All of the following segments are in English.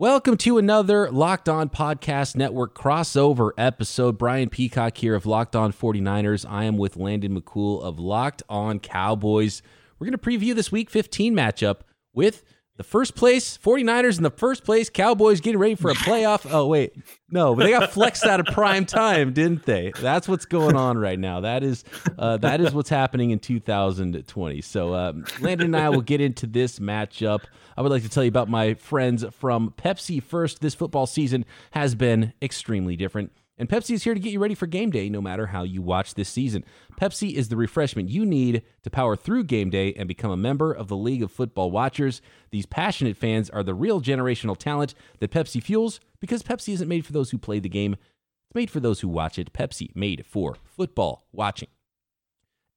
Welcome to another Locked On Podcast Network crossover episode. Brian Peacock here of Locked On 49ers. I am with Landon McCool of Locked On Cowboys. We're going to preview this week 15 matchup with the first place 49ers in the first place Cowboys getting ready for a playoff. Oh wait, no, but they got flexed out of prime time, didn't they? That's what's going on right now. That is uh, that is what's happening in 2020. So um, Landon and I will get into this matchup. I would like to tell you about my friends from Pepsi First. This football season has been extremely different. And Pepsi is here to get you ready for game day no matter how you watch this season. Pepsi is the refreshment you need to power through game day and become a member of the League of Football Watchers. These passionate fans are the real generational talent that Pepsi fuels because Pepsi isn't made for those who play the game, it's made for those who watch it. Pepsi, made for football watching.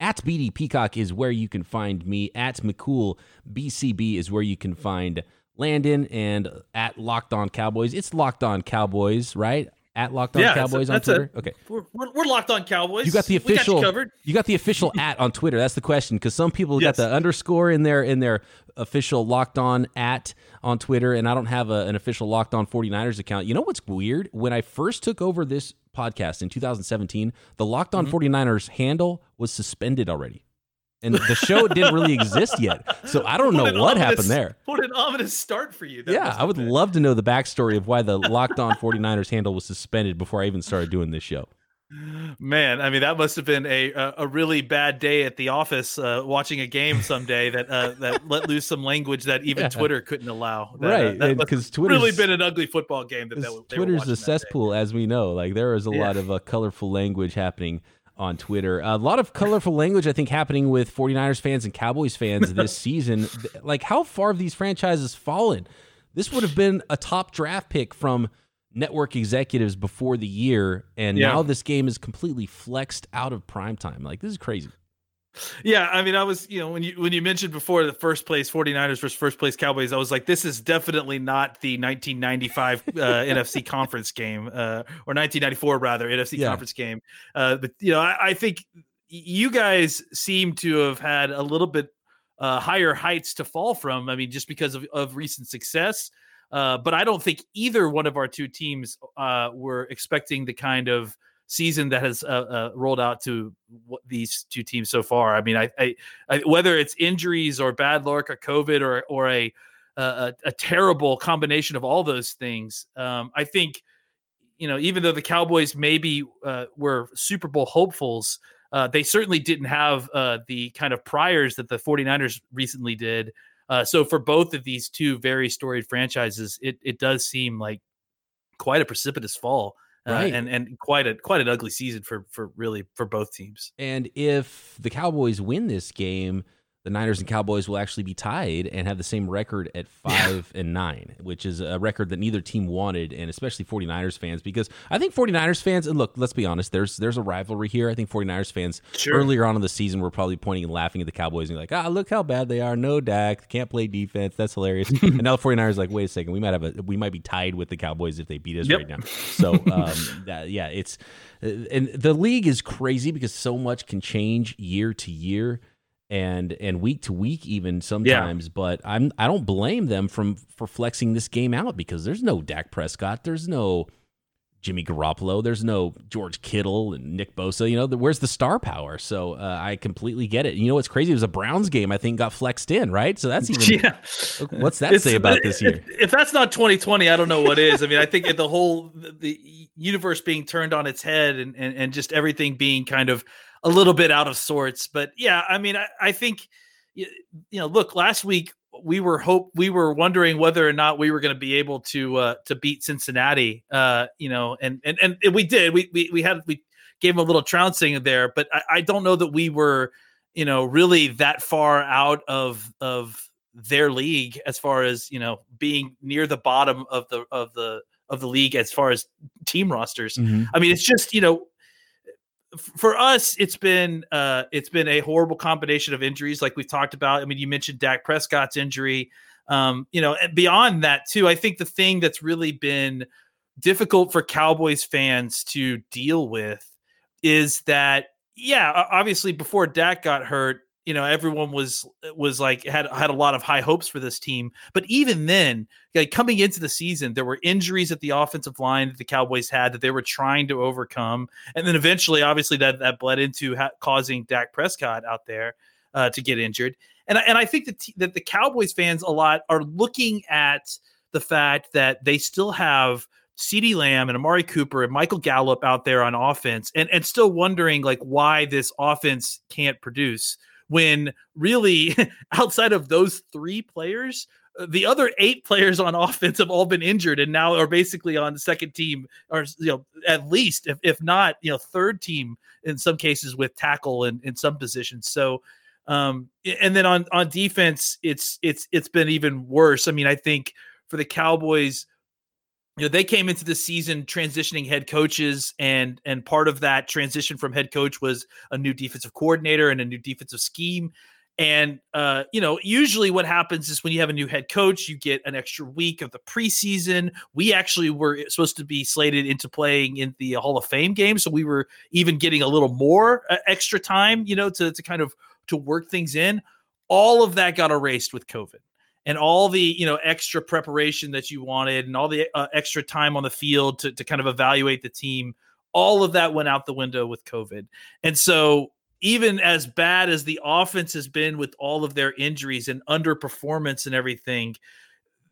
At BD Peacock is where you can find me. At McCool BCB is where you can find Landon and at Locked On Cowboys. It's Locked On Cowboys, right? At Locked On yeah, Cowboys on Twitter? A, okay, we're, we're, Locked On Cowboys. You got the official. Got you, you, got the official at on Twitter. That's the question because some people yes. got the underscore in their in their official Locked On at on Twitter, and I don't have a, an official Locked On 49ers account. You know what's weird? When I first took over this podcast in 2017, the Locked On mm-hmm. 49ers handle was suspended already and the show didn't really exist yet. So I don't know what, ominous, happened there. What an ominous start for you. That yeah, I would been. love to know the backstory of why the Locked On 49ers handle was suspended before I even started doing this show. Man, I mean that must have been a a really bad day at the office uh, watching a game someday that uh, that let loose some language that even yeah. Twitter couldn't allow. That, right, uh, because Twitter really been an ugly football game. That, that Twitter's a cesspool, as we know. Like there is a yeah. lot of uh, colorful language happening on Twitter. A lot of colorful language, I think, happening with 49ers fans and Cowboys fans this season. Like, how far have these franchises fallen? This would have been a top draft pick from network executives before the year, and yeah. now this game is completely flexed out of prime time. Like, this is crazy. Yeah, I mean, I was, you know, when you when you mentioned before the first place 49ers versus first place Cowboys, I was like, this is definitely not the 1995 uh, NFC conference game, uh, or 1994 rather NFC yeah. conference game. Uh, but you know, I, I, think you guys seem to have had a little bit uh, higher heights to fall from. I mean, just because of, of recent success. Uh, but I don't think either one of our two teams uh, were expecting the kind of season that has uh, uh, rolled out to these two teams so far. I mean, I, I, I, whether it's injuries or bad luck or COVID or or a a, a terrible combination of all those things, um, I think you know even though the Cowboys maybe uh, were Super Bowl hopefuls. Uh, they certainly didn't have uh, the kind of priors that the 49ers recently did. Uh, so for both of these two very storied franchises, it, it does seem like quite a precipitous fall right. Uh, and and quite a quite an ugly season for for really for both teams. And if the Cowboys win this game, the Niners and Cowboys will actually be tied and have the same record at five yeah. and nine, which is a record that neither team wanted, and especially 49ers fans, because I think 49ers fans, and look, let's be honest, there's there's a rivalry here. I think 49ers fans sure. earlier on in the season were probably pointing and laughing at the Cowboys and like, ah, look how bad they are. No Dak, can't play defense. That's hilarious. and now the 49ers like, wait a second, we might have a we might be tied with the Cowboys if they beat us yep. right now. So um, that, yeah, it's and the league is crazy because so much can change year to year and and week to week even sometimes. Yeah. But I'm I don't blame them from for flexing this game out because there's no Dak Prescott, there's no Jimmy Garoppolo, there's no George Kittle and Nick Bosa. You know, the, where's the star power? So uh, I completely get it. You know what's crazy? It was a Browns game. I think got flexed in, right? So that's even yeah. What's that it's, say about this year? If, if that's not 2020, I don't know what is. I mean, I think the whole the universe being turned on its head and and, and just everything being kind of a little bit out of sorts. But yeah, I mean, I, I think you know, look, last week we were hope we were wondering whether or not we were going to be able to uh, to beat Cincinnati. Uh, you know, and and and we did. We we we had we gave them a little trouncing there, but I, I don't know that we were you know really that far out of of their league as far as you know being near the bottom of the of the of the league as far as team rosters. Mm-hmm. I mean, it's just you know for us, it's been uh, it's been a horrible combination of injuries, like we've talked about. I mean, you mentioned Dak Prescott's injury. Um, you know, and beyond that too, I think the thing that's really been difficult for Cowboys fans to deal with is that, yeah, obviously before Dak got hurt, you know everyone was was like had had a lot of high hopes for this team. But even then like coming into the season there were injuries at the offensive line that the cowboys had that they were trying to overcome. And then eventually obviously that that bled into ha- causing Dak Prescott out there uh, to get injured. And and I think that t- that the Cowboys fans a lot are looking at the fact that they still have CeeDee Lamb and Amari Cooper and Michael Gallup out there on offense and and still wondering like why this offense can't produce when really outside of those three players, uh, the other eight players on offense have all been injured and now are basically on the second team or you know at least if, if not you know third team in some cases with tackle and in some positions. So um and then on on defense it's it's it's been even worse. I mean i think for the cowboys you know they came into the season transitioning head coaches and and part of that transition from head coach was a new defensive coordinator and a new defensive scheme. And uh, you know usually what happens is when you have a new head coach you get an extra week of the preseason. We actually were supposed to be slated into playing in the hall of fame game so we were even getting a little more uh, extra time you know to, to kind of to work things in. All of that got erased with covid and all the you know extra preparation that you wanted and all the uh, extra time on the field to, to kind of evaluate the team all of that went out the window with covid. And so even as bad as the offense has been with all of their injuries and underperformance and everything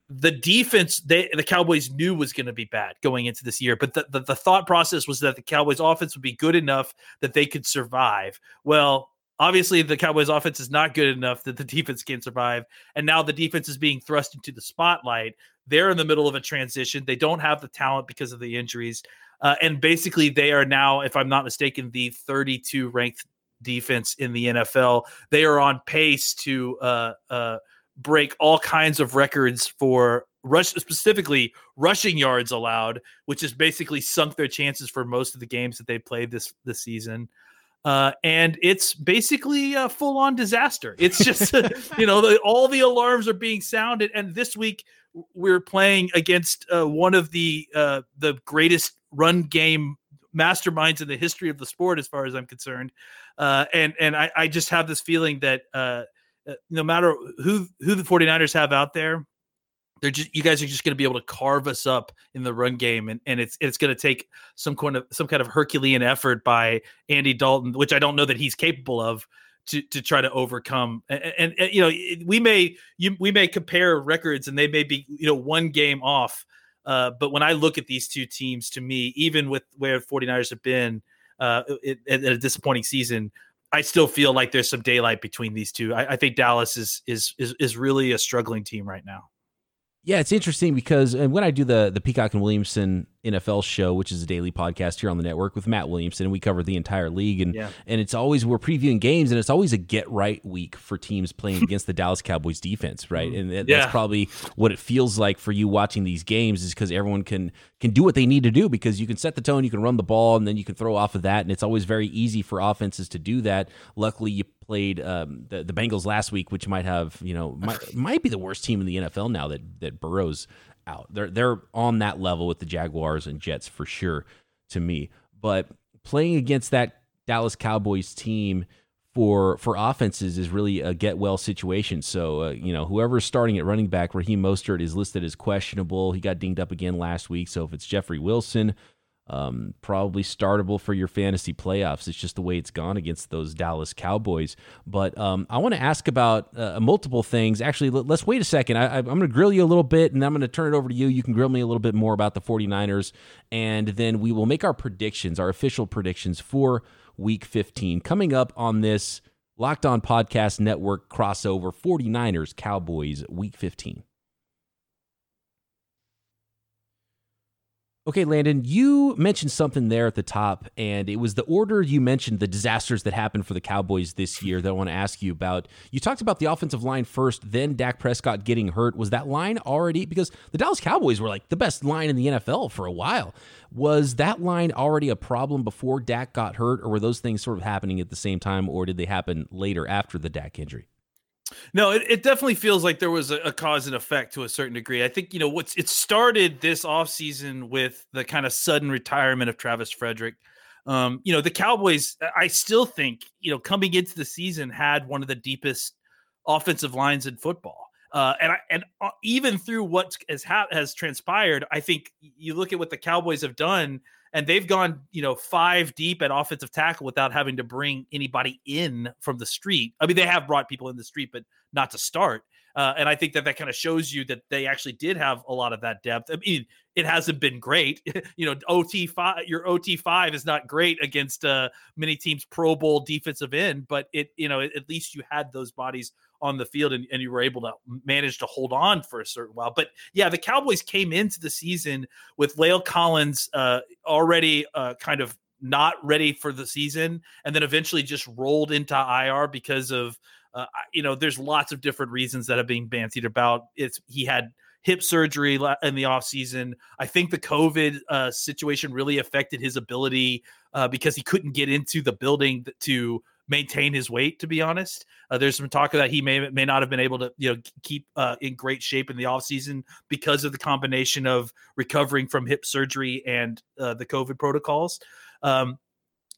the defense they the cowboys knew was going to be bad going into this year but the, the, the thought process was that the cowboys offense would be good enough that they could survive. Well Obviously, the Cowboys' offense is not good enough that the defense can survive. And now the defense is being thrust into the spotlight. They're in the middle of a transition. They don't have the talent because of the injuries. Uh, and basically, they are now, if I'm not mistaken, the 32 ranked defense in the NFL. They are on pace to uh, uh, break all kinds of records for rush, specifically rushing yards allowed, which has basically sunk their chances for most of the games that they played this this season. Uh, and it's basically a full on disaster. It's just, you know, the, all the alarms are being sounded. And this week we're playing against uh, one of the uh, the greatest run game masterminds in the history of the sport, as far as I'm concerned. Uh, and and I, I, just have this feeling that uh, uh, no matter who who the 49ers have out there, they're just you guys are just going to be able to carve us up in the run game and, and it's it's going to take some kind of some kind of herculean effort by Andy Dalton which I don't know that he's capable of to to try to overcome and, and, and you know we may you, we may compare records and they may be you know one game off uh, but when I look at these two teams to me even with where 49ers have been uh, in a disappointing season I still feel like there's some daylight between these two. I, I think Dallas is, is is is really a struggling team right now. Yeah, it's interesting because and when I do the the Peacock and Williamson NFL show, which is a daily podcast here on the network with Matt Williamson, and we cover the entire league, and yeah. and it's always we're previewing games, and it's always a get right week for teams playing against the Dallas Cowboys defense, right? Mm. And yeah. that's probably what it feels like for you watching these games, is because everyone can can do what they need to do because you can set the tone, you can run the ball, and then you can throw off of that, and it's always very easy for offenses to do that. Luckily, you played um, the the Bengals last week, which might have you know might, might be the worst team in the NFL now that that Burrow's out. They're they're on that level with the Jaguars and Jets for sure to me. But playing against that Dallas Cowboys team for for offenses is really a get well situation. So uh, you know whoever's starting at running back, Raheem Mostert is listed as questionable. He got dinged up again last week. So if it's Jeffrey Wilson um, probably startable for your fantasy playoffs. It's just the way it's gone against those Dallas Cowboys. But um, I want to ask about uh, multiple things. Actually, let, us wait a second. I, am going to grill you a little bit, and I'm going to turn it over to you. You can grill me a little bit more about the 49ers, and then we will make our predictions, our official predictions for Week 15, coming up on this Locked On Podcast Network crossover 49ers Cowboys Week 15. Okay, Landon, you mentioned something there at the top, and it was the order you mentioned the disasters that happened for the Cowboys this year that I want to ask you about. You talked about the offensive line first, then Dak Prescott getting hurt. Was that line already because the Dallas Cowboys were like the best line in the NFL for a while? Was that line already a problem before Dak got hurt, or were those things sort of happening at the same time, or did they happen later after the Dak injury? No, it, it definitely feels like there was a, a, cause and effect to a certain degree. I think, you know, what's it started this offseason with the kind of sudden retirement of Travis Frederick. Um, you know, the Cowboys, I still think, you know, coming into the season had one of the deepest offensive lines in football. Uh, and I, and uh, even through what has ha- has transpired, I think you look at what the Cowboys have done and they've gone you know five deep at offensive tackle without having to bring anybody in from the street. I mean they have brought people in the street but not to start. Uh, and i think that that kind of shows you that they actually did have a lot of that depth. I mean it hasn't been great. You know ot 5 your ot 5 is not great against uh many teams pro bowl defensive end but it you know at least you had those bodies on the field and, and you were able to manage to hold on for a certain while. But yeah, the Cowboys came into the season with La'el Collins uh, already uh, kind of not ready for the season and then eventually just rolled into IR because of uh, you know there's lots of different reasons that have been bantied about it's he had hip surgery in the offseason. I think the COVID uh, situation really affected his ability uh, because he couldn't get into the building to maintain his weight. To be honest, uh, there's some talk that he may may not have been able to you know keep uh, in great shape in the offseason because of the combination of recovering from hip surgery and uh, the COVID protocols. Um,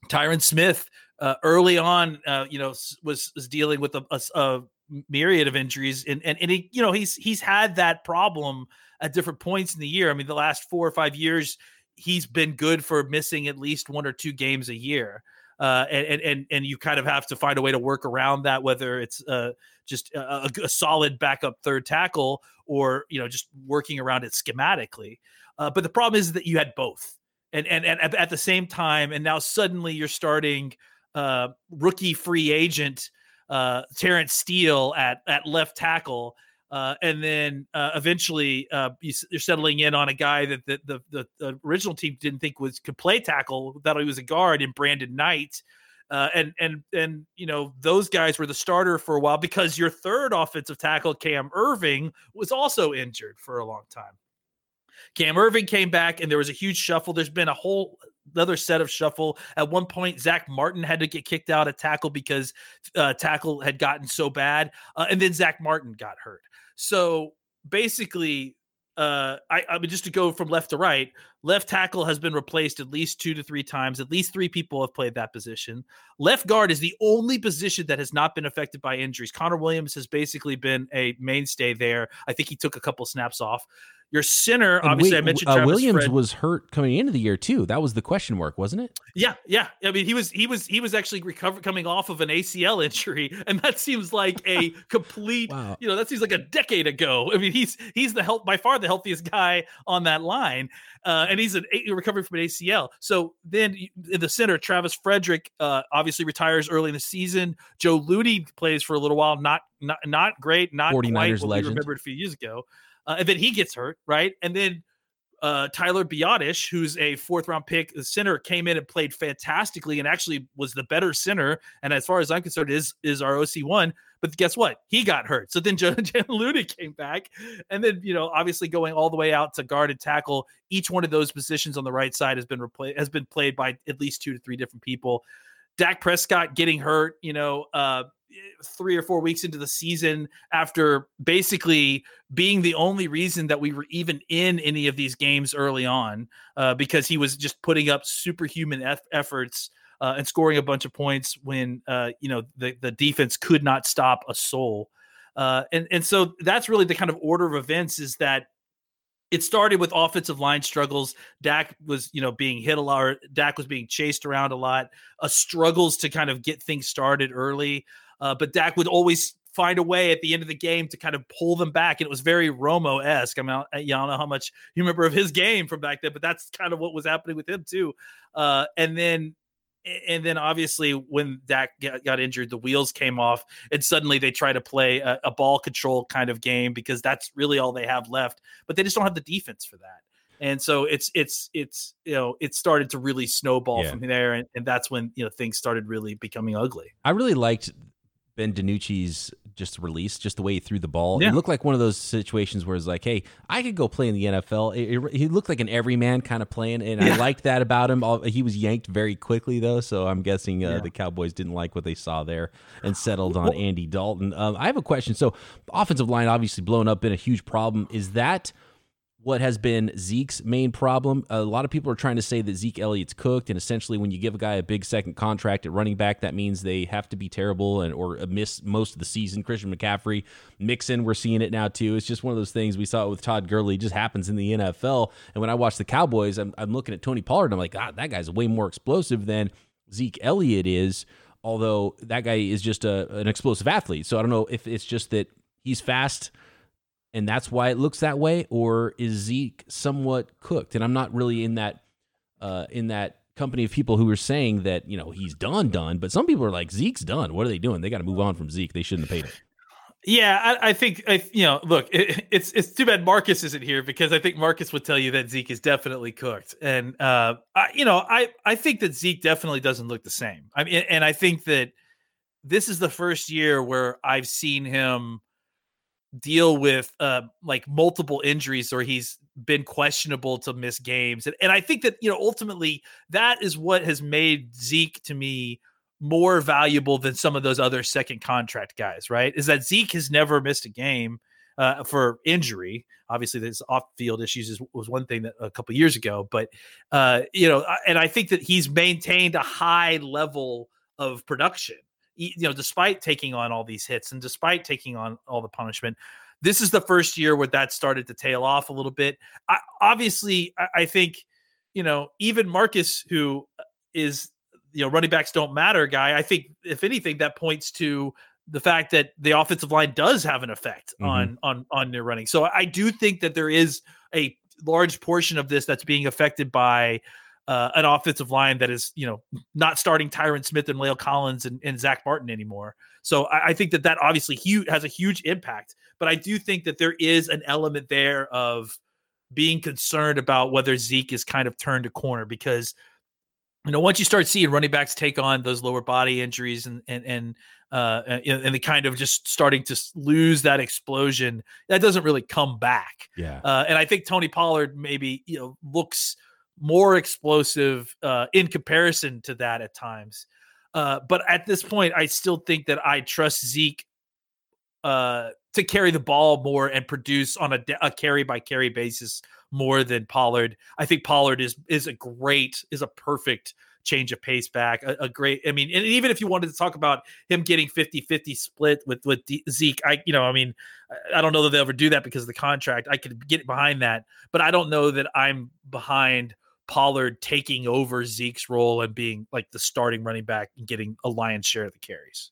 Tyron Smith uh, early on, uh, you know, was was dealing with a, a, a myriad of injuries, and and and he, you know, he's he's had that problem at different points in the year. I mean, the last four or five years, he's been good for missing at least one or two games a year uh, and and and you kind of have to find a way to work around that, whether it's uh, just a, a, solid backup third tackle or you know just working around it schematically. Uh, but the problem is that you had both, and and and at, at the same time, and now suddenly you're starting uh, rookie free agent uh, Terence Steele at at left tackle uh, and then uh, eventually uh, you're settling in on a guy that the, the, the, the, original team didn't think was could play tackle, that he was a guard in Brandon Knight. Uh, and and and you know those guys were the starter for a while because your third offensive tackle Cam Erving was also injured for a long time. Cam Erving came back and there was a huge shuffle. There's been a whole another set of shuffle. At one point, Zack Martin had to get kicked out of tackle because uh, tackle had gotten so bad, uh, and then Zack Martin got hurt. So basically, uh, I, I mean, just to go from left to right, left tackle has been replaced at least two to three times. At least three people have played that position. Left guard is the only position that has not been affected by injuries. Connor Williams has basically been a mainstay there. I think he took a couple snaps off. Your center, and obviously, we, I mentioned uh, Williams Fred. was hurt coming into the year too. That was the question mark, wasn't it? Yeah, yeah. I mean, he was he was he was actually recovered coming off of an ACL injury, and that seems like a complete. wow. You know, that seems like a decade ago. I mean, he's he's the health by far the healthiest guy on that line, uh, and he's an eight, recovering from an ACL. So then in the center, Travis Frederick uh, obviously retires early in the season. Joe Looney plays for a little while, not not not great, not 49ers quite what legend. we remembered a few years ago uh, and then he gets hurt, right? And then uh, Tyler Biadasz, who's a fourth round pick, the center, came in and played fantastically and actually was the better center. And as far as I'm concerned, is is our OC one. But guess what? He got hurt. So then Jan Looney came back, and then you know, obviously going all the way out to guard and tackle. Each one of those positions on the right side has been replayed has been played by at least two to three different people. Dak Prescott getting hurt, you know, uh, three or four weeks into the season after basically being the only reason that we were even in any of these games early on uh, because he was just putting up superhuman eff- efforts uh, and scoring a bunch of points when uh, you know the, the defense could not stop a soul uh, and and so that's really the kind of order of events is that it started with offensive line struggles. Dak was, you know, being hit a lot. Dak was being chased around a lot. Uh, struggles to kind of get things started early. Uh, but Dak would always find a way at the end of the game to kind of pull them back. And it was very Romo esque. I mean, I, you don't know how much you remember of his game from back then, but that's kind of what was happening with him too. Uh, and then, and then obviously when Dak got, got, injured, the wheels came off, and suddenly they try to play a, a ball control kind of game because that's really all they have left. But they just don't have the defense for that. and so it's it's it's you know it started to really snowball Yeah. from there, and, and that's when you know things started really becoming ugly. I really liked Ben DiNucci's just release, just the way he threw the ball. Yeah. It looked like one of those situations where it's like, hey, I could go play in the NFL. It- it- he looked like an everyman kind of playing, and I liked that about him. All- He was yanked very quickly, though, so I'm guessing uh, Yeah. the Cowboys didn't like what they saw there and settled on Andy Dalton. Um, I have a question. So, offensive line obviously blown up, been a huge problem. Is that what has been Zeke's main problem. A lot of people are trying to say that Zeke Elliott's cooked, and essentially, when you give a guy a big second contract at running back, that means they have to be terrible and or miss most of the season. Christian McCaffrey, Mixon, we're seeing it now too. It's just one of those things we saw it with Todd Gurley. It just happens in the NFL. And when I watch the Cowboys, I'm, I'm looking at Tony Pollard, and I'm like, God, that guy's way more explosive than Zeke Elliott is. Although that guy is just a, an explosive athlete, so I don't know if it's just that he's fast and that's why it looks that way, or is Zeke somewhat cooked? And I'm not really in that uh, in that company of people who are saying that you know he's done, done. But some people are like Zeke's done. What are they doing? They got to move on from Zeke. They shouldn't have paid him. Yeah, I, I think I, you know. Look, it, it's it's too bad Marcus isn't here because I think Marcus would tell you that Zeke is definitely cooked, and uh, I, you know, I I think that Zeke definitely doesn't look the same. I mean, and I think that this is the first year where I've seen him deal with uh like multiple injuries or he's been questionable to miss games and, and i think that you know ultimately that is what has made zeke to me more valuable than some of those other second contract guys right? Is that zeke has never missed a game uh, for injury. Obviously there's off-field issues is, was one thing that a couple years ago but uh you know and i think that he's maintained a high level of production you know, despite taking on all these hits and despite taking on all the punishment, this is the first year where that started to tail off a little bit. I, obviously, I, I think, you know, even Marcus, who is, you know, running backs don't matter guy, I think, if anything, that points to the fact that the offensive line does have an effect Mhm. on on on their running. So I do think that there is a large portion of this that's being affected by uh, an offensive line that is, you know, not starting Tyron Smith and La'el Collins and, and Zack Martin anymore. So I, I think that that obviously huge has a huge impact. But I do think that there is an element there of being concerned about whether Zeke is kind of turned a corner because you know once you start seeing running backs take on those lower body injuries and and and uh and, and the kind of just starting to lose that explosion that doesn't really come back Yeah, uh, and I think Tony Pollard maybe you know looks more explosive uh, in comparison to that at times. Uh, but at this point, I still think that I trust Zeke uh, to carry the ball more and produce on a, a carry by carry basis more than Pollard. I think Pollard is is a great is a perfect change of pace back a, a great i mean and even if you wanted to talk about him getting 50-50 split with with D- zeke i you know i mean I- don't know that they'll ever do that because of the contract i could get behind that but i don't know that i'm behind pollard taking over zeke's role and being like the starting running back and getting a lion's share of the carries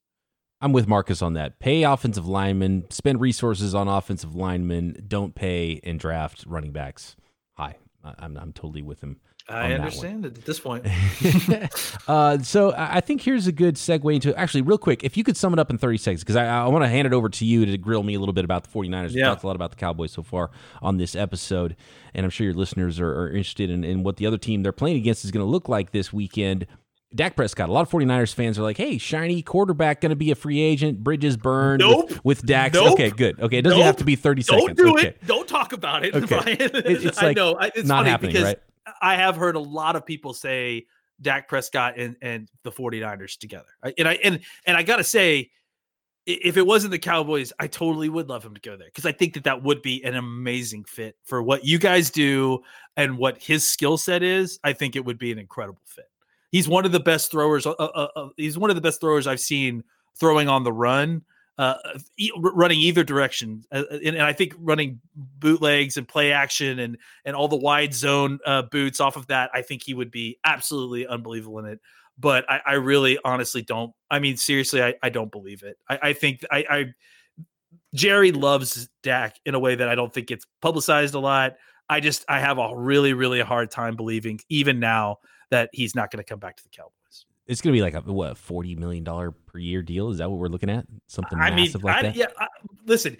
I'm with Marcus on that. Pay offensive linemen, spend resources on offensive linemen. Don't pay and draft running backs high. I'm I'm totally with him. I understand it at this point uh, so I I think here's a good segue into actually real quick. If you could sum it up in 30 seconds, because I, I want to hand it over to you to grill me a little bit about the 49ers. We talked a lot about the Cowboys so far on this episode, and I'm sure your listeners are, are interested in, in what the other team they're playing against is going to look like this weekend. Dak Prescott. A lot of 49ers fans are like, hey, shiny quarterback going to be a free agent. Bridges burned Nope. with, with Dak. Nope. Okay, good. Okay, it doesn't have to be 30 don't seconds. do okay. it don't talk about it Okay. It- it's i like know it's Not funny happening, because right? I have heard a lot of people say Dak Prescott and, and the 49ers together. And I and and I got to say if it wasn't the Cowboys, I totally would love him to go there because I think that that would be an amazing fit for what you guys do and what his skill set is. I think it would be an incredible fit. He's one of the best throwers. Uh, uh, uh, he's one of the best throwers I've seen throwing on the run, uh, running either direction, uh, uh, and, and I think running bootlegs and play action and and all the wide zone uh, boots off of that. I think he would be absolutely unbelievable in it. But I, I really, honestly don't. I mean, seriously, I, I don't believe it. I, I think I, I Jerry loves Dak in a way that I don't think gets publicized a lot. I just I have a really really hard time believing even now that he's not going to come back to the Cowboys. It's going to be like a what, $40 million per year deal? Is that what we're looking at? Something I mean, like I, that? yeah. I, listen,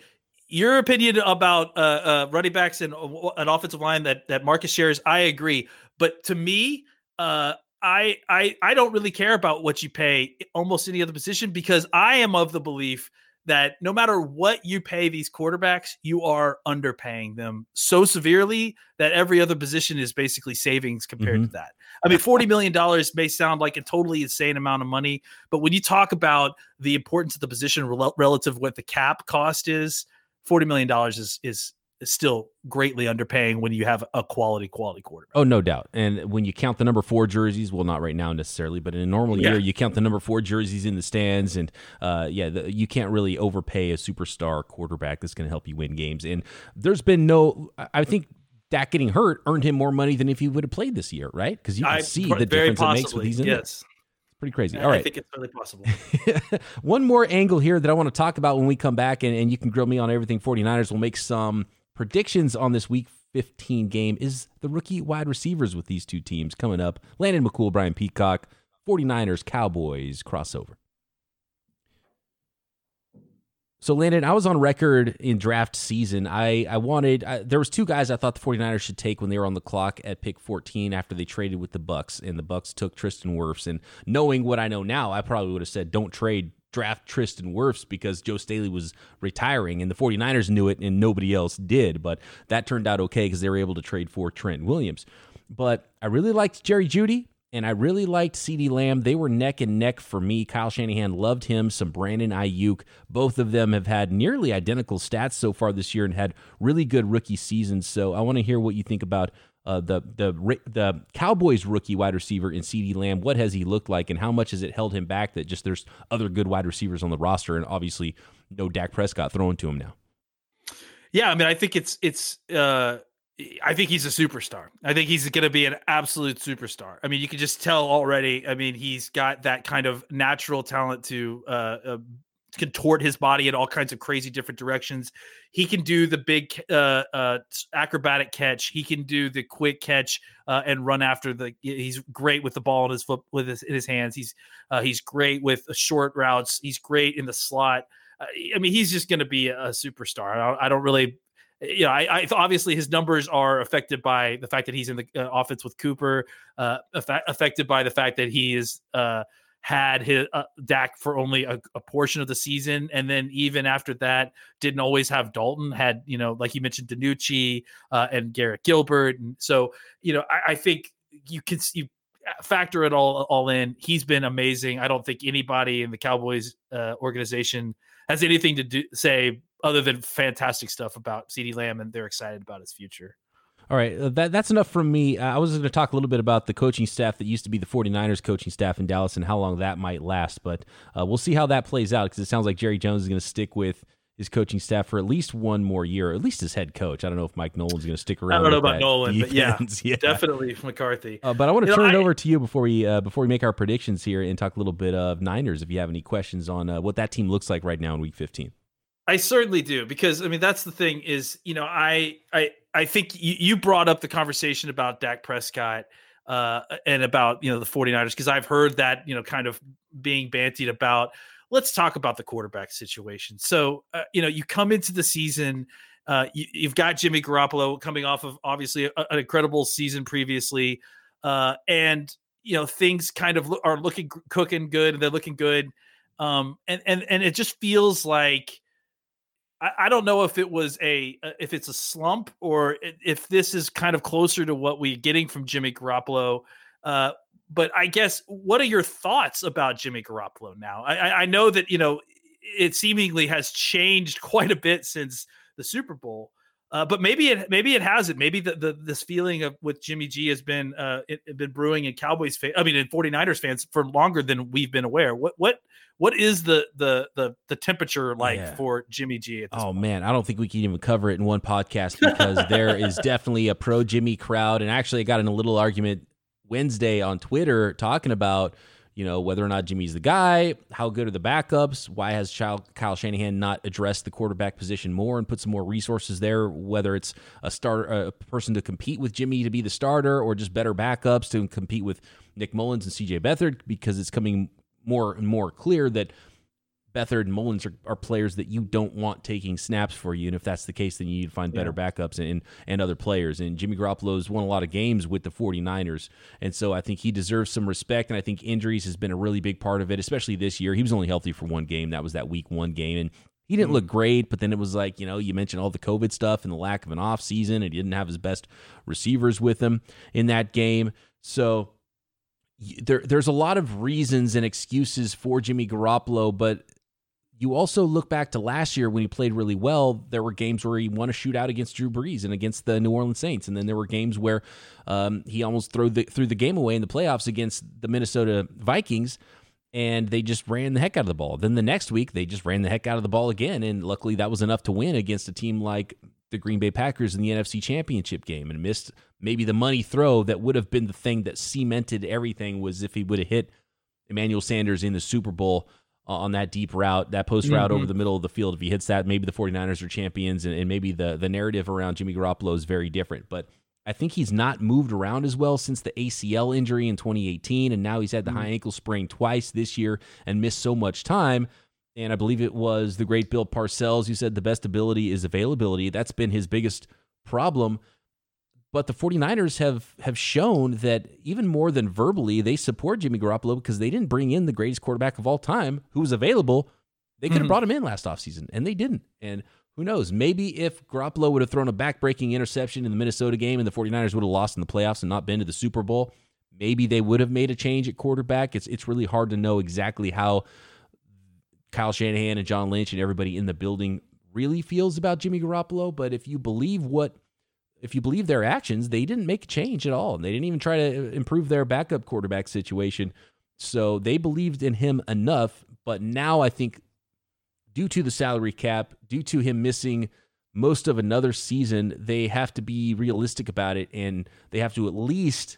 your opinion about uh, uh, running backs and uh, an offensive line that that Marcus shares, I agree. But to me, uh, I I I don't really care about what you pay almost any other position because I am of the belief that no matter what you pay these quarterbacks, you are underpaying them so severely that every other position is basically savings compared mm-hmm. to that. I mean, $40 million may sound like a totally insane amount of money, but when you talk about the importance of the position rel- relative what the cap cost is, $40 million is, is still greatly underpaying when you have a quality quality quarterback. Oh, no doubt. And when you count the number four jerseys, well, not right now necessarily, but in a normal yeah. year, you count the number four jerseys in the stands, and uh, yeah, the, you can't really overpay a superstar quarterback that's going to help you win games. And there's been no, I think. Dak getting hurt earned him more money than if he would have played this year, right? Because you can I, see the difference possibly, it makes with these in yes. Pretty crazy. All right. I think it's really possible. One more angle here that I want to talk about when we come back, and, and you can grill me on everything 49ers. We'll make some predictions on this week 15 game is the rookie wide receivers with these two teams coming up. Landon McCool, Brian Peacock, 49ers, Cowboys crossover. So Landon, I was on record in draft season. I, I wanted I, there was two guys I thought the 49ers should take when they were on the clock at pick 14 after they traded with the Bucs and the Bucs took Tristan Wirfs and knowing what I know now, I probably would have said don't trade draft Tristan Wirfs because Joe Staley was retiring, and the 49ers knew it and nobody else did. But that turned out okay because they were able to trade for Trent Williams. But I really liked Jerry Jeudy And I really liked CeeDee Lamb. They were neck and neck for me. Kyle Shanahan loved him. Some Brandon Aiyuk. Both of them have had nearly identical stats so far this year and had really good rookie seasons. So I want to hear what you think about uh, the the the Cowboys rookie wide receiver in CeeDee Lamb. What has he looked like, and how much has it held him back? That just there's other good wide receivers on the roster, and obviously no Dak Prescott thrown to him now. Yeah, I mean, I think it's it's. uh I think he's a superstar. I think he's going to be an absolute superstar. I mean, you can just tell already. I mean, he's got that kind of natural talent to uh, uh, contort his body in all kinds of crazy different directions. He can do the big uh, uh, acrobatic catch. He can do the quick catch uh, and run after the. He's great with the ball in his foot with his in his hands. He's uh, he's great with short routes. He's great in the slot. Uh, I mean, he's just going to be a superstar. I don't, I don't really you know, I, I, obviously his numbers are affected by the fact that he's in the uh, offense with Cooper, uh, affected by the fact that he is uh, had his uh, Dak for only a, a, portion of the season, and then even after that, didn't always have Dalton. Had you know, like you mentioned, DiNucci uh, and Garrett Gilbert, and so you know, I, I think you can you factor it all all in. He's been amazing. I don't think anybody in the Cowboys uh, organization has anything to do say other than fantastic stuff about CeeDee Lamb, and they're excited about his future. All right, uh, that, that's enough from me. Uh, I was going to talk a little bit about the coaching staff that used to be the 49ers coaching staff in Dallas and how long that might last, but uh, we'll see how that plays out because it sounds like Jerry Jones is going to stick with his coaching staff for at least one more year, at least his head coach. I don't know if Mike Nolan's going to stick around. I don't know about Nolan, defense. but yeah, yeah, definitely McCarthy. Uh, but I want to turn know, it I, over to you before we uh, before we make our predictions here and talk a little bit of Niners. If you have any questions on uh, what that team looks like right now in Week 15. I certainly do because I mean that's the thing is you know I I I think you, you brought up the conversation about Dak Prescott uh, and about you know the 49ers because I've heard that you know kind of being bantied about let's talk about the quarterback situation. So uh, you know you come into the season uh, you, have got Jimmy Garoppolo coming off of obviously a, an incredible season previously uh, and you know things kind of are looking cooking good and they're looking good um, and and and it just feels like I, don't know if it was a uh, if it's a slump or if this is kind of closer to what we're getting from Jimmy Garoppolo. Uh, but I guess what are your thoughts about Jimmy Garoppolo now? I, I know that you know it seemingly has changed quite a bit since the Super Bowl. Uh, but maybe it maybe it hasn't. Maybe the, the this feeling of with Jimmy G has been uh, it, it been brewing in Cowboys fan, I mean in 49ers fans for longer than we've been aware. What what what is the the the the temperature like yeah. for Jimmy G? oh point? man, I don't think we can even cover it in one podcast because there is definitely a pro Jimmy crowd. And actually, I got in a little argument Wednesday on Twitter talking about you know, whether or not Jimmy's the guy, how good are the backups, why has Kyle Shanahan not addressed the quarterback position more and put some more resources there, whether it's a starter, a person to compete with Jimmy to be the starter, or just better backups to compete with Nick Mullens and CJ Beathard, because it's coming more and more clear that Beathard and Mullens are, are, players that you don't want taking snaps for you. And if that's the case, then you need to find better yeah. backups and, and other players. And Jimmy Garoppolo's won a lot of games with the 49ers. And so I think he deserves some respect. And I think injuries has been a really big part of it, especially this year. He was only healthy for one game. That was that week one game. And he didn't look mm-hmm. great, but then it was like, you know, you mentioned all the COVID stuff and the lack of an off season, and he didn't have his best receivers with him in that game. So there, there's a lot of reasons and excuses for Jimmy Garoppolo, but you also look back to last year when he played really well. There were games where he won a shootout against Drew Brees and against the New Orleans Saints, and then there were games where um, he almost threw the threw the game away in the playoffs against the Minnesota Vikings, and they just ran the heck out of the ball. Then the next week they just ran the heck out of the ball again, and luckily that was enough to win against a team like the Green Bay Packers in the NFC Championship game, and missed maybe the money throw that would have been the thing that cemented everything was if he would have hit Emmanuel Sanders in the Super Bowl on that deep route, that post route mm-hmm. over the middle of the field. If he hits that, maybe the 49ers are champions and, and, maybe the, the narrative around Jimmy Garoppolo is very different. But I think he's not moved around as well since the ACL injury in 2018. And now he's had the mm-hmm. high ankle sprain twice this year and missed so much time. And I believe it was the great Bill Parcells who said the best ability is availability. That's been his biggest problem. But the 49ers have have shown that even more than verbally, they support Jimmy Garoppolo because they didn't bring in the greatest quarterback of all time who was available. They could have mm-hmm. brought him in last offseason, and they didn't. And who knows? Maybe if Garoppolo would have thrown a backbreaking interception in the Minnesota game and the 49ers would have lost in the playoffs and not been to the Super Bowl, maybe they would have made a change at quarterback. It's it's really hard to know exactly how Kyle Shanahan and John Lynch and everybody in the building really feels about Jimmy Garoppolo. But if you believe what if you believe their actions, they didn't make a change at all. They didn't even try to uh, improve their backup quarterback situation. So they believed in him enough. But now I think, due to the salary cap, due to him missing most of another season, they have to be realistic about it and they have to at least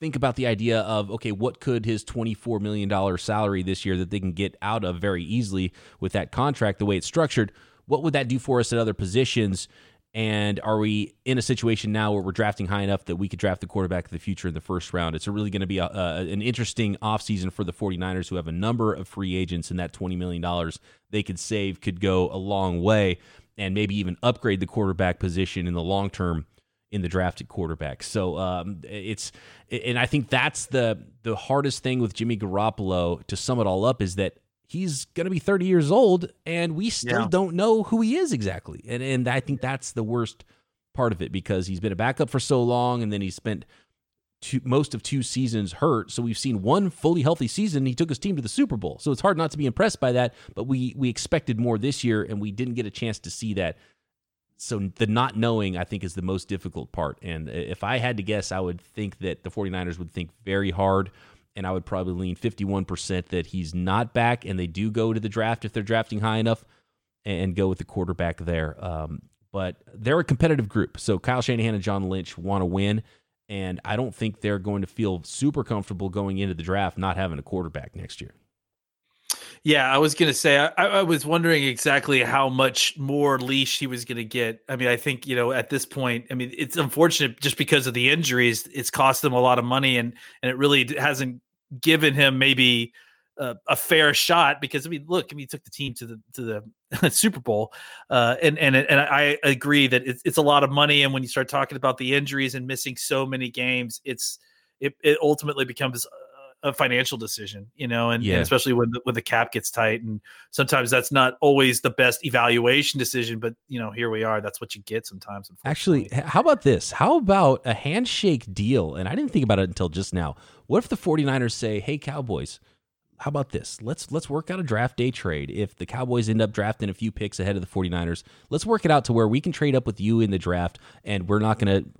think about the idea of okay, what could his $24 million salary this year that they can get out of very easily with that contract, the way it's structured? What would that do for us at other positions? And are we in a situation now where we're drafting high enough that we could draft the quarterback of the future in the first round? It's really going to be a, an interesting offseason for the 49ers, who have a number of free agents, and that $20 million they could save could go a long way and maybe even upgrade the quarterback position in the long term in the drafted quarterback. So um, it's, and I think that's the the hardest thing with Jimmy Garoppolo to sum it all up is that he's going to be 30 years old and we still yeah. don't know who he is exactly. And and I think that's the worst part of it because he's been a backup for so long and then he spent two, most of two seasons hurt. So we've seen one fully healthy season. He took his team to the Super Bowl. So it's hard not to be impressed by that, but we we expected more this year and we didn't get a chance to see that. So the not knowing I think is the most difficult part. And uh, if I had to guess, I would think that the 49ers would think very hard and I would probably lean 51% that he's not back, and they do go to the draft if they're drafting high enough and go with the quarterback there. Um, but they're a competitive group. So Kyle Shanahan and John Lynch want to win, and I don't think they're going to feel super comfortable going into the draft not having a quarterback next year. Yeah, I was going to say, I, I, was wondering exactly how much more leash he was going to get. I mean, I think, you know, at this point, I mean, it's unfortunate just because of the injuries, it's cost them a lot of money and, and it really hasn't given him maybe a, fair shot because I mean, look, I mean, he took the team to the to the Super Bowl, uh, and and and I agree that it's, it's a lot of money. And when you start talking about the injuries and missing so many games, it's it, it ultimately becomes a financial decision, you know, and, yeah. and, especially when the, when the cap gets tight, and sometimes that's not always the best evaluation decision. But you know, here we are. That's what you get sometimes. Actually, how about this? How about a handshake deal? And I didn't think about it until just now. What if the 49ers say, "Hey, Cowboys." How about this? Let's let's work out a draft day trade. If the Cowboys end up drafting a few picks ahead of the 49ers, let's work it out to where we can trade up with you in the draft and we're not going to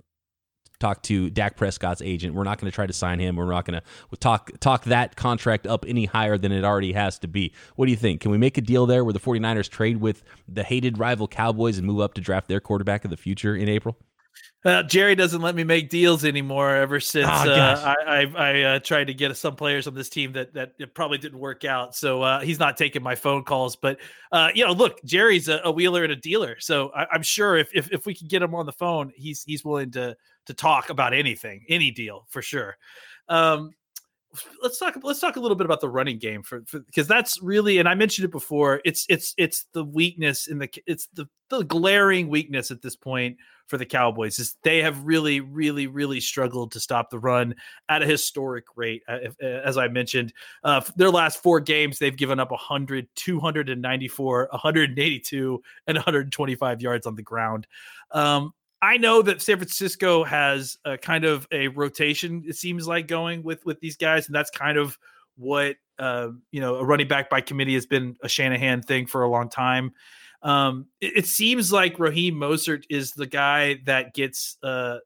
talk to Dak Prescott's agent. We're not going to try to sign him. We're not going to talk talk that contract up any higher than it already has to be. What do you think? Can we make a deal there where the 49ers trade with the hated rival Cowboys and move up to draft their quarterback of the future in April? Uh, Jerry doesn't let me make deals anymore. Ever since oh, uh, I, I, I uh, tried to get some players on this team that that it probably didn't work out, so uh, he's not taking my phone calls. But uh, you know, look, Jerry's a, a, wheeler and a dealer, so I, am sure if, if if we can get him on the phone, he's he's willing to to talk about anything, any deal for sure. Um, let's talk let's talk a little bit about the running game for because that's really and I mentioned it before it's it's it's the weakness in the it's the the glaring weakness at this point for the Cowboys is they have really really really struggled to stop the run at a historic rate uh, uh, as I mentioned uh, their last four games they've given up 100 294 182 and 125 yards on the ground um, I know that San Francisco has a kind of a rotation. It seems like going with with these guys, and that's kind of what uh, you know a running back by committee has been a Shanahan thing for a long time. Um, it, it, seems like Raheem Mostert is the guy that gets uh,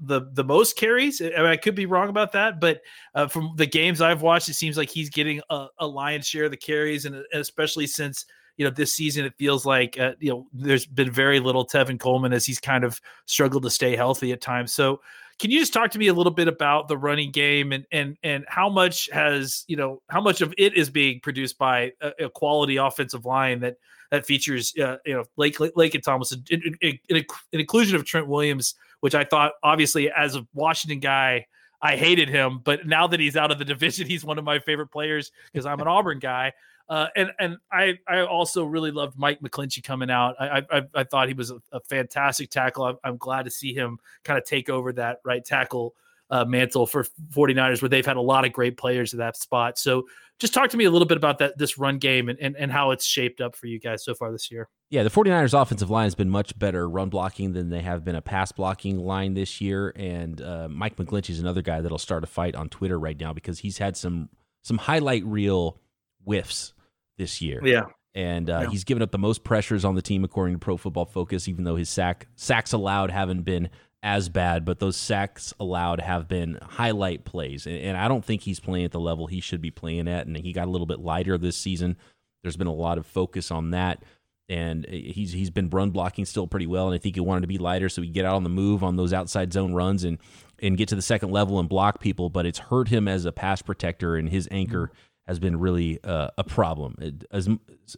the the most carries. I, mean, I could be wrong about that, but uh, from the games I've watched, it seems like he's getting a, a lion's share of the carries, and especially since you know, this season it feels like uh, you know there's been very little Tevin Coleman as he's kind of struggled to stay healthy at times. So, can you just talk to me a little bit about the running game and and and how much has you know how much of it is being produced by a, a quality offensive line that that features uh, you know Lake Lake and Thomas, an, an, an inclusion of Trent Williams, which I thought obviously as a Washington guy. I hated him, but now that he's out of the division, he's one of my favorite players because I'm an Auburn guy. Uh, and and I I also really loved Mike McGlinchey coming out. I I, I thought he was a, a fantastic tackle. I'm, I'm, glad to see him kind of take over that right tackle uh, mantle for 49ers, where they've had a lot of great players at that spot. So just talk to me a little bit about that this run game and, and, and how it's shaped up for you guys so far this year. Yeah, the 49ers offensive line has been much better run blocking than they have been a pass blocking line this year. And uh, Mike McGlinchey is another guy that'll start a fight on Twitter right now because he's had some some highlight reel whiffs this year. Yeah. And uh, yeah. he's given up the most pressures on the team according to Pro Football Focus, even though his sack sacks allowed haven't been as bad, but those sacks allowed have been highlight plays. And, and I don't think he's playing at the level he should be playing at. And he got a little bit lighter this season. There's been a lot of focus on that and he's he's been run blocking still pretty well. And I think he wanted to be lighter so he get out on the move on those outside zone runs and and get to the second level and block people. But it's hurt him as a pass protector, and his anchor has been really uh, a problem. It, as,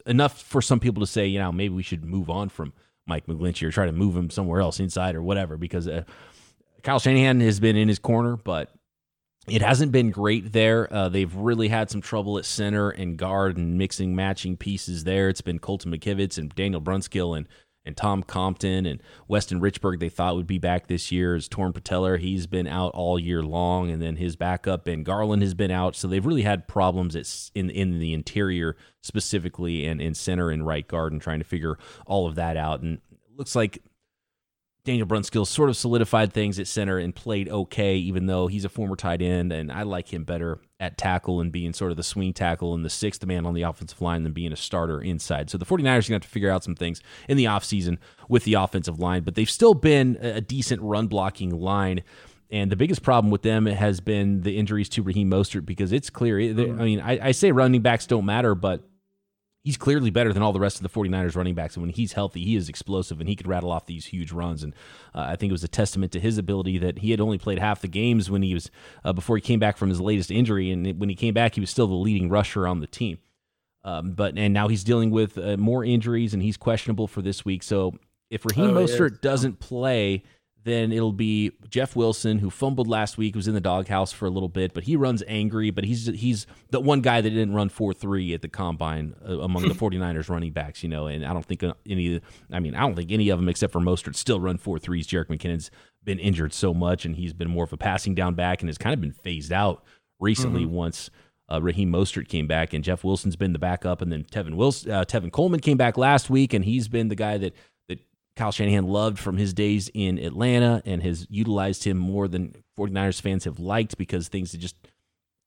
enough for some people to say, you know, maybe we should move on from Mike McGlinchey or try to move him somewhere else inside or whatever, because uh, Kyle Shanahan has been in his corner, but it hasn't been great there. Uh, they've really had some trouble at center and guard and mixing matching pieces there. It's been Colton McKivitz and Daniel Brunskill and and Tom Compton and Weston Richburg they thought would be back this year is torn patellar. He's been out all year long, and then his backup Ben Garland has been out. So they've really had problems in in the interior specifically and in center and right guard and trying to figure all of that out. And looks like Daniel Brunskill sort of solidified things at center and played okay, even though he's a former tight end, and I like him better at tackle and being sort of the swing tackle and the sixth man on the offensive line than being a starter inside. So the 49ers are going to have to figure out some things in the offseason with the offensive line, but they've still been a decent run blocking line. And the biggest problem with them has been the injuries to Raheem Mostert because it's clear. I mm-hmm. mean, I, I say running backs don't matter, but he's clearly better than all the rest of the 49ers running backs. And when he's healthy, he is explosive and he could rattle off these huge runs. And uh, I think it was a testament to his ability that he had only played half the games when he was uh, before he came back from his latest injury. And when he came back, he was still the leading rusher on the team. Um, but and now he's dealing with uh, more injuries and he's questionable for this week. So if Raheem oh, Mostert doesn't play, then it'll be Jeff Wilson, who fumbled last week, was in the doghouse for a little bit, but he runs angry. But he's he's the one guy that didn't run 4 3 at the combine uh, among the 49ers running backs, you know. And I don't think uh, any, I mean, I don't think any of them except for Mostert still run 4 3s. Jerick McKinnon's been injured so much, and he's been more of a passing down back and has kind of been phased out recently mm-hmm. once. Uh, Raheem Mostert came back, and Jeff Wilson's been the backup, and then Tevin Wilson, uh, Tevin Coleman came back last week, and he's been the guy that Kyle Shanahan loved from his days in Atlanta and has utilized him more than 49ers fans have liked because things have just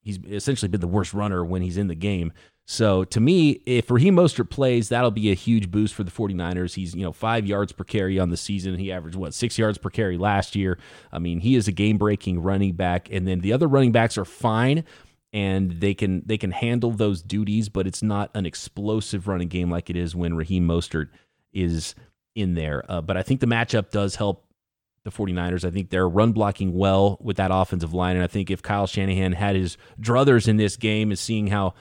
he's essentially been the worst runner when he's in the game. So to me, if Raheem Mostert plays, that'll be a huge boost for the 49ers. He's, you know, five yards per carry on the season. He averaged, what, six yards per carry last year. I mean, he is a game breaking running back. And then the other running backs are fine and they can they can handle those duties, but it's not an explosive running game like it is when Raheem Mostert is in there. Uh, but I think the matchup does help the 49ers. I think they're run blocking well with that offensive line. And I think if Kyle Shanahan had his druthers in this game and seeing how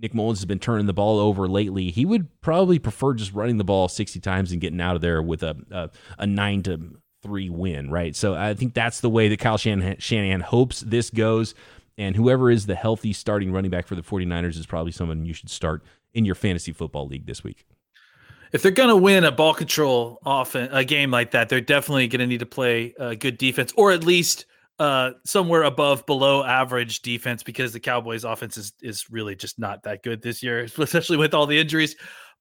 Nick Mullens has been turning the ball over lately, he would probably prefer just running the ball 60 times and getting out of there with a, a, a 9 to 3 win, right? So I think that's the way that Kyle Shanahan, Shanahan hopes this goes. And whoever is the healthy starting running back for the 49ers is probably someone you should start in your fantasy football league this week. If they're going to win a ball control off a game like that, they're definitely going to need to play good defense or at least uh, somewhere above below average defense because the Cowboys offense is, is really just not that good this year, especially with all the injuries.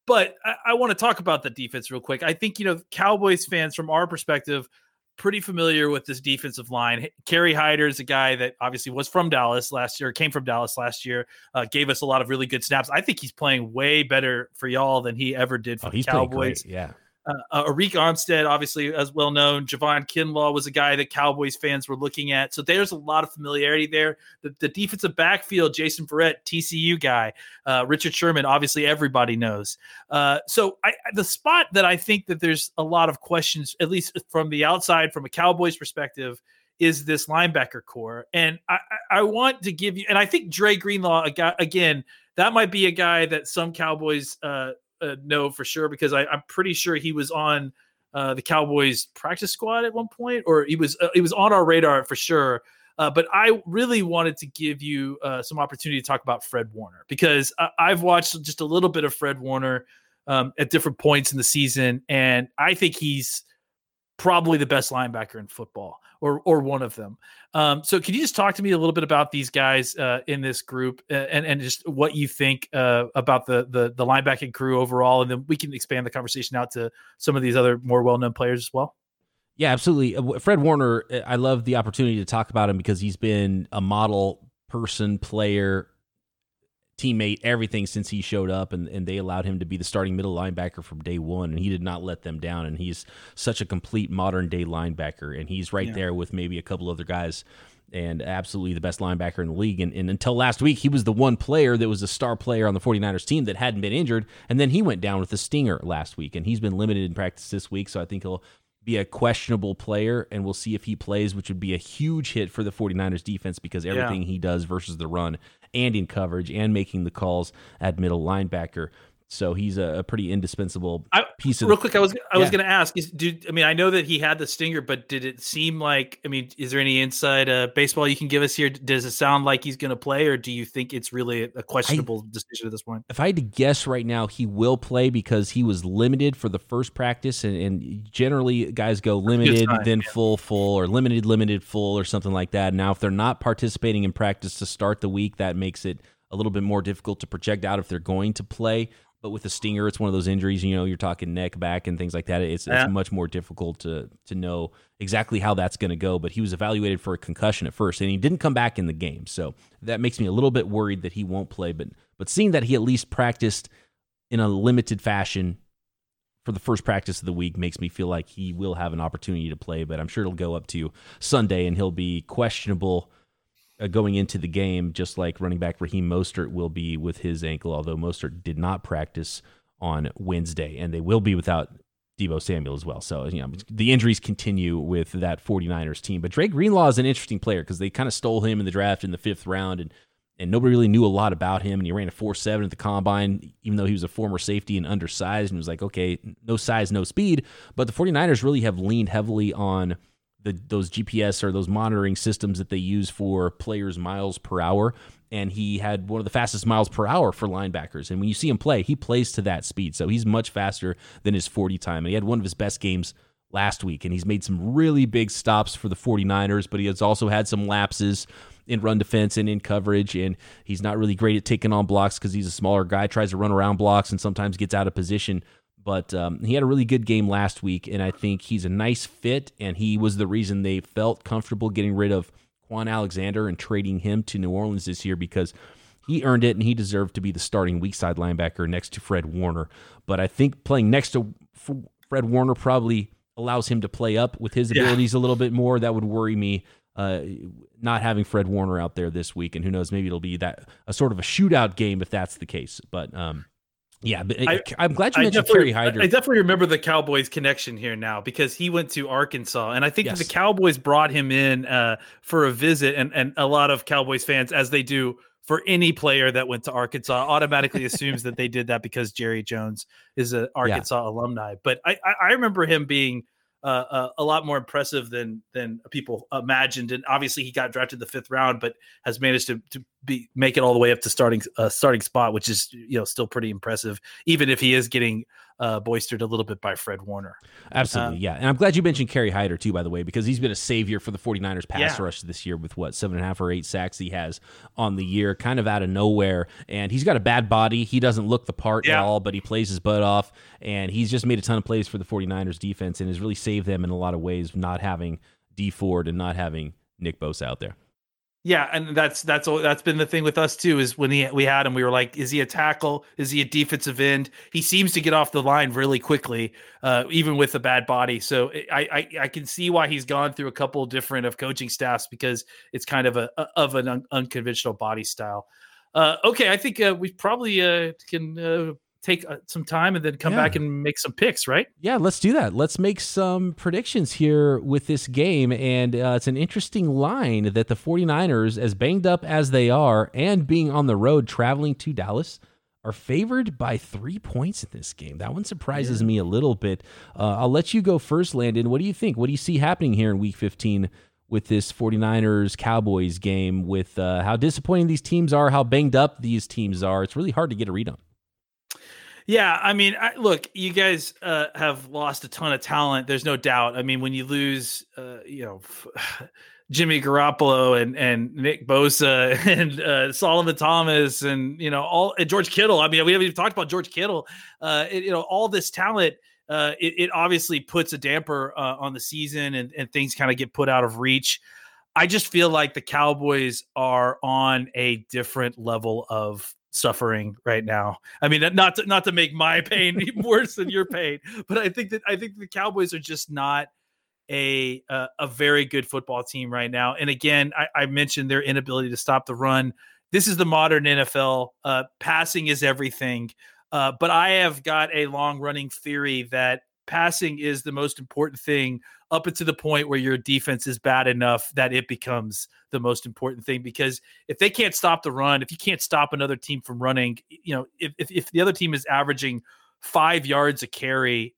But I, I want to talk about the defense real quick. I think, you know, Cowboys fans from our perspective – pretty familiar with this defensive line. Kerry Hyder is a guy that obviously was from Dallas last year, came from Dallas last year, uh, gave us a lot of really good snaps. I think he's playing way better for y'all than he ever did for oh, the Cowboys. Yeah. Uh, uh, Arik Armstead, obviously, as well known. Javon Kinlaw was a guy that Cowboys fans were looking at. So there's a lot of familiarity there. The, the defensive backfield, Jason Verrett, TCU guy, uh, Richard Sherman, obviously everybody knows. Uh, so I, the spot that I think that there's a lot of questions, at least from the outside, from a Cowboys perspective, is this linebacker corps. And I, I want to give you, and I think Dre Greenlaw, again, that might be a guy that some Cowboys uh, uh, know for sure because I, am pretty sure he was on uh, the Cowboys practice squad at one point, or he was uh, he was on our radar for sure. Uh, but I really wanted to give you uh, some opportunity to talk about Fred Warner because I- have watched just a little bit of Fred Warner um, at different points in the season, and I think he's probably the best linebacker in football or or one of them. Um, so, can you just talk to me a little bit about these guys uh, in this group and and just what you think uh, about the, the the linebacking crew overall, and then we can expand the conversation out to some of these other more well known players as well. Yeah, absolutely. Uh, Fred Warner, uh, I love the opportunity to talk about him because he's been a model person, player, teammate, everything since he showed up, and, and they allowed him to be the starting middle linebacker from day one, and he did not let them down. And he's such a complete modern day linebacker, and he's right yeah. there with maybe a couple other guys. And absolutely the best linebacker in the league. And, and until last week, he was the one player that was a star player on the 49ers team that hadn't been injured. And then he went down with a stinger last week. And he's been limited in practice this week. So I think he'll be a questionable player, and we'll see if he plays, which would be a huge hit for the 49ers defense because everything yeah. he does versus the run and in coverage and making the calls at middle linebacker so he's a, a pretty indispensable I, piece of. Real quick, I was I yeah. was going to ask: is, do, I mean, I know that he had the stinger, but did it seem like? I mean, is there any inside uh, baseball you can give us here? Does it sound like he's going to play, or do you think it's really a questionable I, decision at this point? If I had to guess right now, he will play because he was limited for the first practice, and, and generally guys go limited, then yeah. full, full, or limited, limited, full, or something like that. Now, if they're not participating in practice to start the week, that makes it a little bit more difficult to project out if they're going to play. But with a stinger, it's one of those injuries. You know, you're talking neck, back, and things like that. It's, yeah. it's much more difficult to to know exactly how that's going to go. But he was evaluated for a concussion at first, and he didn't come back in the game. So that makes me a little bit worried that he won't play. But but seeing that he at least practiced in a limited fashion for the first practice of the week makes me feel like he will have an opportunity to play. But I'm sure it'll go up to Sunday, and he'll be questionable uh, going into the game, just like running back Raheem Mostert will be with his ankle, although Mostert did not practice on Wednesday, and they will be without Deebo Samuel as well. So, you know, the injuries continue with that 49ers team. But Dre Greenlaw is an interesting player because they kind of stole him in the draft in the fifth round, and and nobody really knew a lot about him. And he ran a 4 7 at the combine, even though he was a former safety and undersized. And was like, okay, no size, no speed. But the 49ers really have leaned heavily on the, those GPS or those monitoring systems that they use for players' miles per hour. And he had one of the fastest miles per hour for linebackers. And when you see him play, he plays to that speed. So he's much faster than his 40 time. And he had one of his best games last week. And he's made some really big stops for the 49ers, but he has also had some lapses in run defense and in coverage. And he's not really great at taking on blocks because he's a smaller guy, tries to run around blocks and sometimes gets out of position. But um, he had a really good game last week, and I think he's a nice fit, and he was the reason they felt comfortable getting rid of Kwon Alexander and trading him to New Orleans this year because he earned it and he deserved to be the starting weak side linebacker next to Fred Warner. But I think playing next to Fred Warner probably allows him to play up with his abilities yeah. a little bit more. That would worry me. Uh, not having Fred Warner out there this week, and who knows, maybe it'll be that a sort of a shootout game if that's the case. But um, yeah, but I, am glad you mentioned Kerry Hyder. I definitely remember the Cowboys connection here now because he went to Arkansas, and I think yes. the Cowboys brought him in uh, for a visit, and and a lot of Cowboys fans, as they do for any player that went to Arkansas, automatically assumes that they did that because Jerry Jones is an Arkansas yeah. alumni. But I I remember him being uh, uh, a lot more impressive than than people imagined. And obviously, he got drafted the fifth round, but has managed to to be make it all the way up to starting uh, starting spot, which is you know still pretty impressive, even if he is getting uh, boistered a little bit by Fred Warner. Absolutely, uh, yeah. And I'm glad you mentioned Kerry Hyder too, by the way, because he's been a savior for the 49ers pass yeah. rush this year with what seven and a half or eight sacks he has on the year, kind of out of nowhere. And he's got a bad body. He doesn't look the part yeah. at all, but he plays his butt off, and he's just made a ton of plays for the 49ers defense and has really saved them in a lot of ways, not having Dee Ford and not having Nick Bosa out there. Yeah, and that's that's that's been the thing with us too. Is when he we had him, we were like, is he a tackle? Is he a defensive end? He seems to get off the line really quickly, uh, even with a bad body. So I, I, I can see why he's gone through a couple different of coaching staffs because it's kind of a, a of an un, unconventional body style. Uh, okay, I think uh, we probably uh, can uh, take uh, some time and then come yeah. back and make some picks, right? Yeah, let's do that. Let's make some predictions here with this game. And uh, it's an interesting line that the 49ers, as banged up as they are, and being on the road traveling to Dallas, are favored by three points in this game. That one surprises yeah. me a little bit. Uh, I'll let you go first, Landon. What do you think? What do you see happening here in week 15? With this 49ers Cowboys game, with uh, how disappointing these teams are, how banged up these teams are, it's really hard to get a read on. Yeah, I mean, I, look, you guys uh, have lost a ton of talent. There's no doubt. I mean, when you lose, uh, you know, Jimmy Garoppolo and and Nick Bosa and uh, Solomon Thomas and you know all George Kittle. I mean, we haven't even talked about George Kittle. Uh, it, you know, all this talent. Uh, it, it obviously puts a damper uh, on the season, and, and things kind of get put out of reach. I just feel like the Cowboys are on a different level of suffering right now. I mean, not to, not to make my pain worse than your pain, but I think that I think the Cowboys are just not a a, a very good football team right now. And again, I, I, mentioned their inability to stop the run. This is the modern NFL. Uh, passing is everything. Uh, but I have got a long running theory that passing is the most important thing up until the point where your defense is bad enough that it becomes the most important thing because if they can't stop the run if you can't stop another team from running you know if, if, if the other team is averaging five yards a carry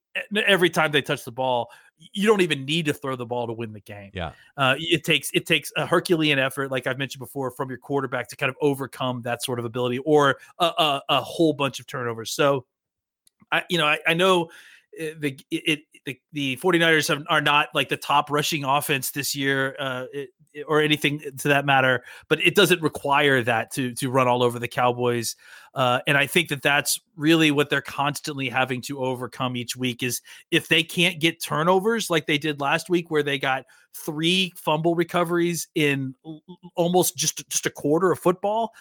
every time they touch the ball you don't even need to throw the ball to win the game. Yeah. Uh, it takes it takes a herculean effort like i've mentioned before from your quarterback to kind of overcome that sort of ability or a, a, a whole bunch of turnovers. So i you know i, I know the it, the, the 49ers have, are not like the top rushing offense this year uh, it, or anything to that matter but it doesn't require that to to run all over the cowboys uh, and i think that that's really what they're constantly having to overcome each week is if they can't get turnovers like they did last week where they got three fumble recoveries in almost just just a quarter of football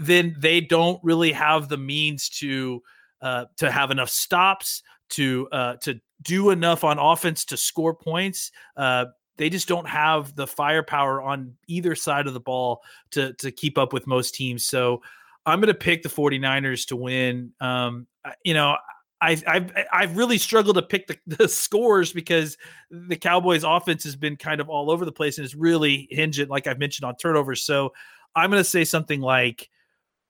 then they don't really have the means to uh, to have enough stops to uh, to do enough on offense to score points. Uh, they just don't have the firepower on either side of the ball to to keep up with most teams. So I'm going to pick the 49ers to win. Um, you know, I, I've I've really struggled to pick the, the, scores because the Cowboys' offense has been kind of all over the place and is really hinging, like I've mentioned, on turnovers. So I'm going to say something like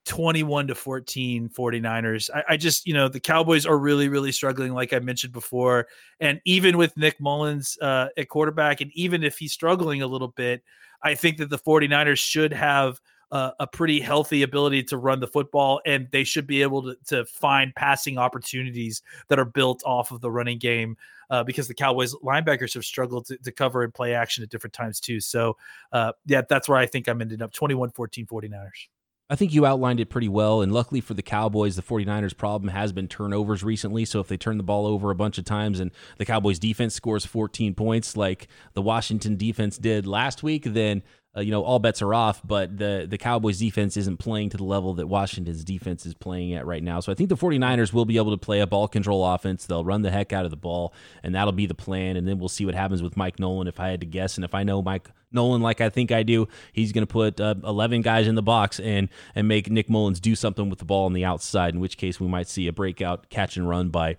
21 to 14 49ers. I, I, just, you know, the Cowboys are really, really struggling, like I mentioned before. And even with Nick Mullens uh, at quarterback, and even if he's struggling a little bit, I think that the 49ers should have uh, a pretty healthy ability to run the football, and they should be able to, to find passing opportunities that are built off of the running game. Uh, because the Cowboys linebackers have struggled to, to, cover and play action at different times too. So, uh, yeah, that's where I think I'm ending up 21 14 49ers. I think you outlined it pretty well. And luckily for the Cowboys, the 49ers' problem has been turnovers recently. So if they turn the ball over a bunch of times and the Cowboys' defense scores 14 points like the Washington defense did last week, then uh, you know all bets are off. But the the Cowboys defense isn't playing to the level that Washington's defense is playing at right now. So I think the 49ers will be able to play a ball control offense. They'll run the heck out of the ball, and that'll be the plan. And then we'll see what happens with Mike Nolan. If I had to guess, and if I know Mike Nolan like I think I do, he's going to put uh, 11 guys in the box and and make Nick Mullens do something with the ball on the outside. In which case we might see a breakout catch and run by.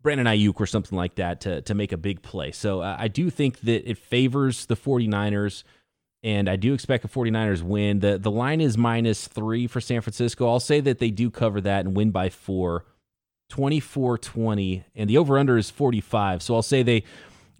Brandon Aiyuk or something like that to, to make a big play. So uh, I do think that it favors the 49ers and I do expect a 49ers win. The the line is minus 3 for San Francisco. I'll say that they do cover that and win by 4. 24-20 and the over under is 45. So I'll say they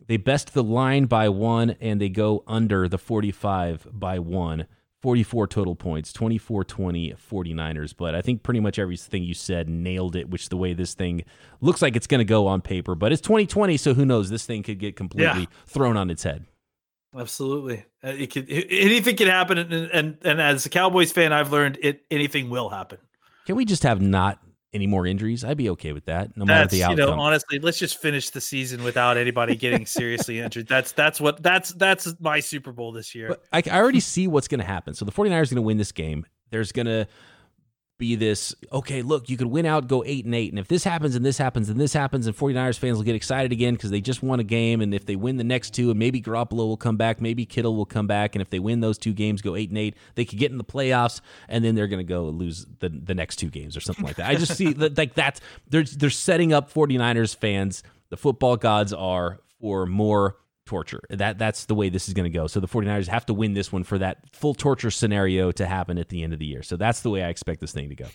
They best the line by one, and they go under the 45 by one. 44 total points, 24 20 49ers. But I think pretty much everything you said nailed it, which the way this thing looks like it's going to go on paper. But it's 2020, so who knows? This thing could get completely Yeah. thrown on its head. Absolutely, Uh, it could it- anything can happen, and, and and as a Cowboys fan, I've learned it anything will happen. Can we just have not any more injuries? I'd be okay with that, no matter That's the you know honestly, let's just finish the season without anybody getting seriously injured. That's that's what that's that's my Super Bowl this year. But I, I already see what's going to happen. So the 49ers are going to win this game. There's going to be this, okay, look, you could win out, go 8 and 8. And if this happens and this happens and this happens, and 49ers fans will get excited again because they just won a game. And if they win the next two, and maybe Garoppolo will come back, maybe Kittle will come back. And if they win those two games, go 8 and 8, they could get in the playoffs. And then they're to go lose the, the next two games or something like that. I just see that, like, that's, they're, they're setting up 49ers fans. The football gods are for more torture. That that's the way this is going to go. So the 49ers have to win this one for that full torture scenario to happen at the end of the year. So that's the way I expect this thing to go.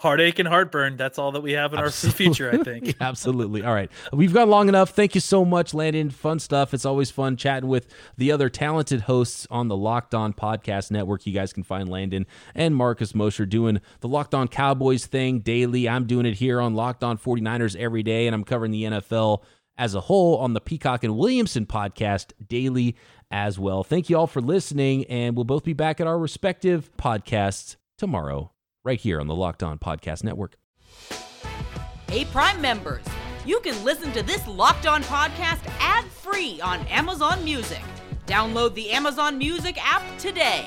Heartache and heartburn. That's all that we have in our future, I think. Absolutely. All right. We've gone long enough. Thank you so much, Landon. Fun stuff. It's always fun chatting with the other talented hosts on the Locked On Podcast Network. You guys can find Landon and Marcus Mosher doing the Locked On Cowboys thing daily. I'm doing it here on Locked On 49ers every day, and I'm covering the NFL as a whole on the Peacock and Williamson podcast daily as well. Thank you all for listening, and we'll both be back at our respective podcasts tomorrow, right here on the Locked On Podcast Network. Hey, Prime members, you can listen to this Locked On podcast ad free on Amazon Music. Download the Amazon Music app today.